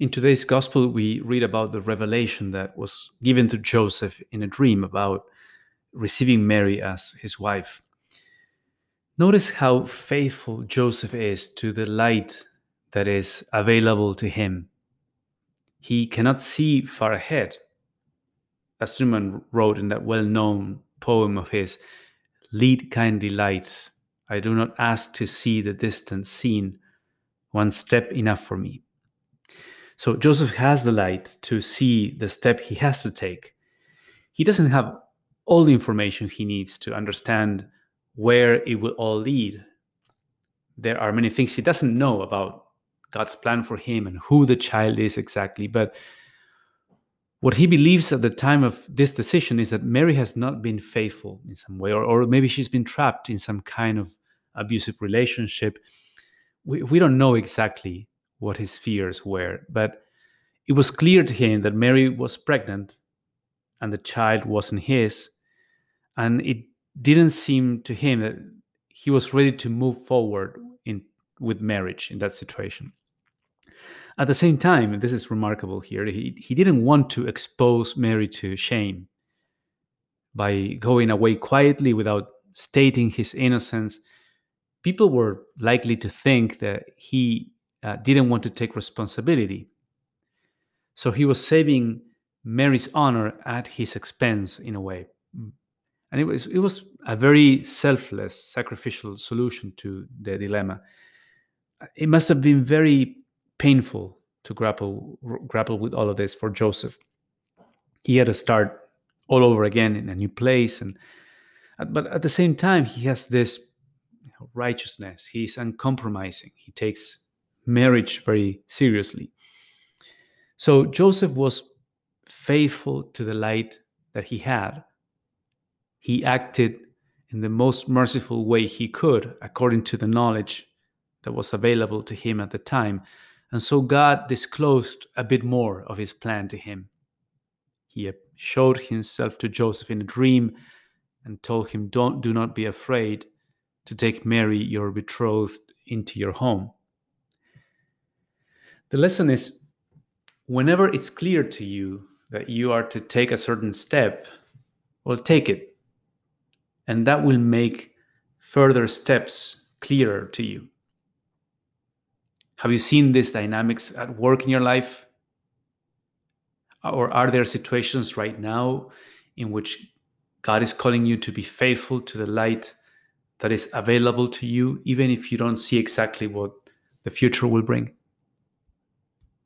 In today's gospel, we read about the revelation that was given to Joseph in a dream about receiving Mary as his wife. Notice how faithful Joseph is to the light that is available to him. He cannot see far ahead. As Newman wrote in that well known poem of his, Lead kindly light, I do not ask to see the distant scene, one step enough for me. So Joseph has the light to see the step he has to take. He doesn't have all the information he needs to understand where it will all lead. There are many things he doesn't know about God's plan for him and who the child is exactly. But what he believes at the time of this decision is that Mary has not been faithful in some way, or, or maybe she's been trapped in some kind of abusive relationship. We, we don't know exactly what his fears were, but it was clear to him that Mary was pregnant and the child wasn't his. And it didn't seem to him that he was ready to move forward in with marriage in that situation. At the same time, and this is remarkable here, he, he didn't want to expose Mary to shame by going away quietly without stating his innocence. People were likely to think that he uh, didn't want to take responsibility. So he was saving Mary's honor at his expense in a way. And it was it was a very selfless, sacrificial solution to the dilemma. It must have been very painful to grapple grapple with all of this for Joseph. He had to start all over again in a new place and but at the same time he has this righteousness. He's uncompromising. He takes marriage very seriously. So Joseph was faithful to the light that he had. He acted in the most merciful way he could, according to the knowledge that was available to him at the time. And so God disclosed a bit more of his plan to him. He showed himself to Joseph in a dream and told him, Don't do not be afraid to take Mary, your betrothed, into your home. The lesson is whenever it's clear to you that you are to take a certain step, well, take it. And that will make further steps clearer to you. Have you seen these dynamics at work in your life? Or are there situations right now in which God is calling you to be faithful to the light that is available to you, even if you don't see exactly what the future will bring?